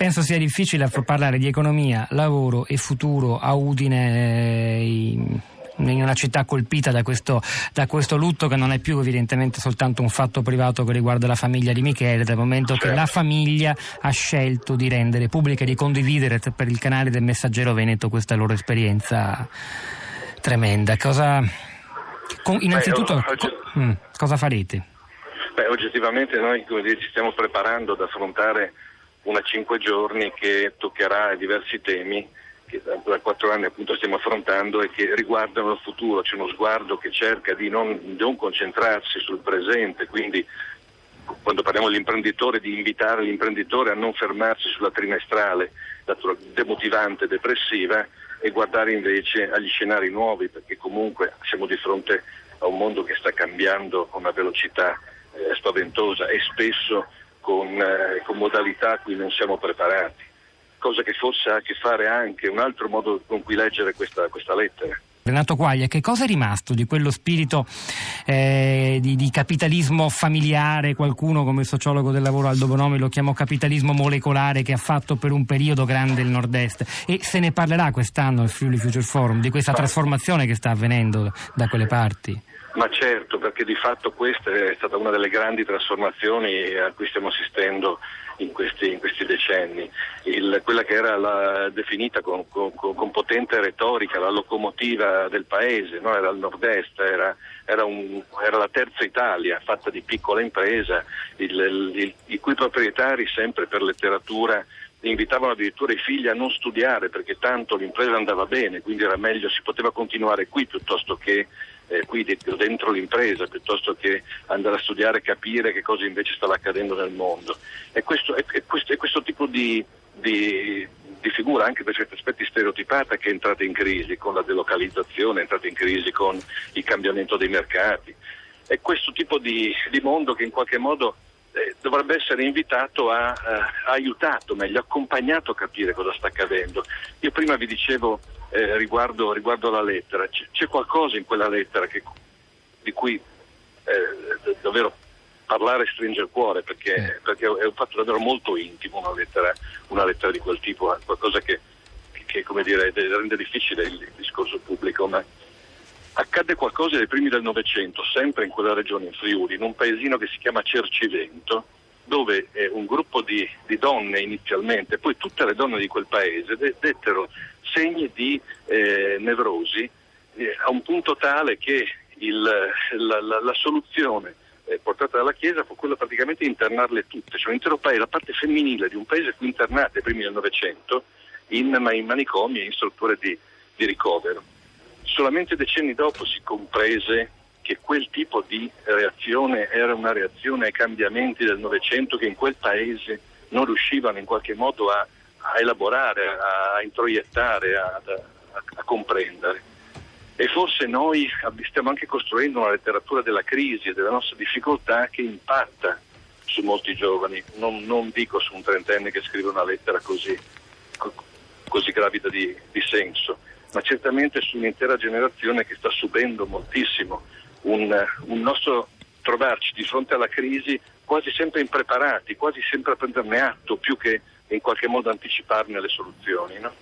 Penso sia difficile parlare di economia, lavoro e futuro a Udine. Eh, in una città colpita da questo, da questo, lutto che non è più evidentemente soltanto un fatto privato che riguarda la famiglia di Michele, dal momento che la famiglia ha scelto di rendere pubblica e di condividere per il canale del Messaggero Veneto questa loro esperienza tremenda. Cosa, con, innanzitutto, Beh, oggi... co, mm, cosa farete? Beh, oggettivamente noi dire, ci stiamo preparando ad affrontare una cinque giorni che toccherà diversi temi che da quattro anni appunto stiamo affrontando e che riguardano il futuro, c'è uno sguardo che cerca di non, non concentrarsi sul presente, quindi quando parliamo dell'imprenditore di invitare l'imprenditore a non fermarsi sulla trimestrale demotivante, depressiva e guardare invece agli scenari nuovi perché comunque siamo di fronte a un mondo che sta cambiando con una velocità eh, spaventosa e spesso con, eh, con modalità a cui non siamo preparati cosa che forse ha a che fare anche un altro modo con cui leggere questa, questa lettera. Renato Quaglia, che cosa è rimasto di quello spirito eh, di, di, capitalismo familiare, qualcuno come il sociologo del lavoro Aldo Bonomi lo chiamò capitalismo molecolare che ha fatto per un periodo grande il nord-est e se ne parlerà quest'anno al Friuli Future Forum di questa trasformazione che sta avvenendo da quelle parti? Ma certo, perché di fatto questa è stata una delle grandi trasformazioni a cui stiamo assistendo in questi, in questi decenni. Il, quella che era la, definita con, con, con, potente retorica la locomotiva del paese, no? era il nord-est, era, era, un, era, la terza Italia fatta di piccola impresa, il, il, i cui proprietari sempre per letteratura invitavano addirittura i figli a non studiare perché tanto l'impresa andava bene, quindi era meglio, si poteva continuare qui piuttosto che eh, qui dentro l'impresa, piuttosto che andare a studiare e capire che cosa invece stava accadendo nel mondo. E questo, è, è questo, è questo tipo di, di, di, figura, anche per certi aspetti stereotipata, che è entrata in crisi con la delocalizzazione, è entrata in crisi con il cambiamento dei mercati. È questo tipo di, di mondo che in qualche modo eh, dovrebbe essere invitato a, eh, aiutato, meglio accompagnato a capire cosa sta accadendo. Io prima vi dicevo eh, riguardo, riguardo, la lettera, c'è, c'è, qualcosa in quella lettera che, di cui eh, davvero parlare stringe il cuore perché, perché, è un fatto davvero molto intimo una lettera, una lettera di quel tipo, qualcosa che, che dire, rende difficile il, il discorso pubblico. Ma, accadde qualcosa nei primi del Novecento, sempre in quella regione, in Friuli, in un paesino che si chiama Cercivento, dove eh, un gruppo di, di, donne inizialmente, poi tutte le donne di quel paese, de- dettero segni di eh, nevrosi eh, a un punto tale che il, la, la, la, soluzione eh, portata dalla Chiesa fu quella praticamente di internarle tutte, cioè l'intero paese, la parte femminile di un paese fu internata ai primi del Novecento in, in manicomi e in strutture di, di ricovero. Solamente decenni dopo si comprese che quel tipo di reazione era una reazione ai cambiamenti del Novecento che in quel paese non riuscivano in qualche modo a, a elaborare, a, a introiettare, a, a, comprendere. E forse noi stiamo anche costruendo una letteratura della crisi e della nostra difficoltà che impatta su molti giovani, non, non dico su un trentenne che scrive una lettera così, così gravida di, di senso ma certamente su un'intera generazione che sta subendo moltissimo un, un nostro trovarci di fronte alla crisi quasi sempre impreparati, quasi sempre a prenderne atto più che in qualche modo anticiparne le soluzioni. No?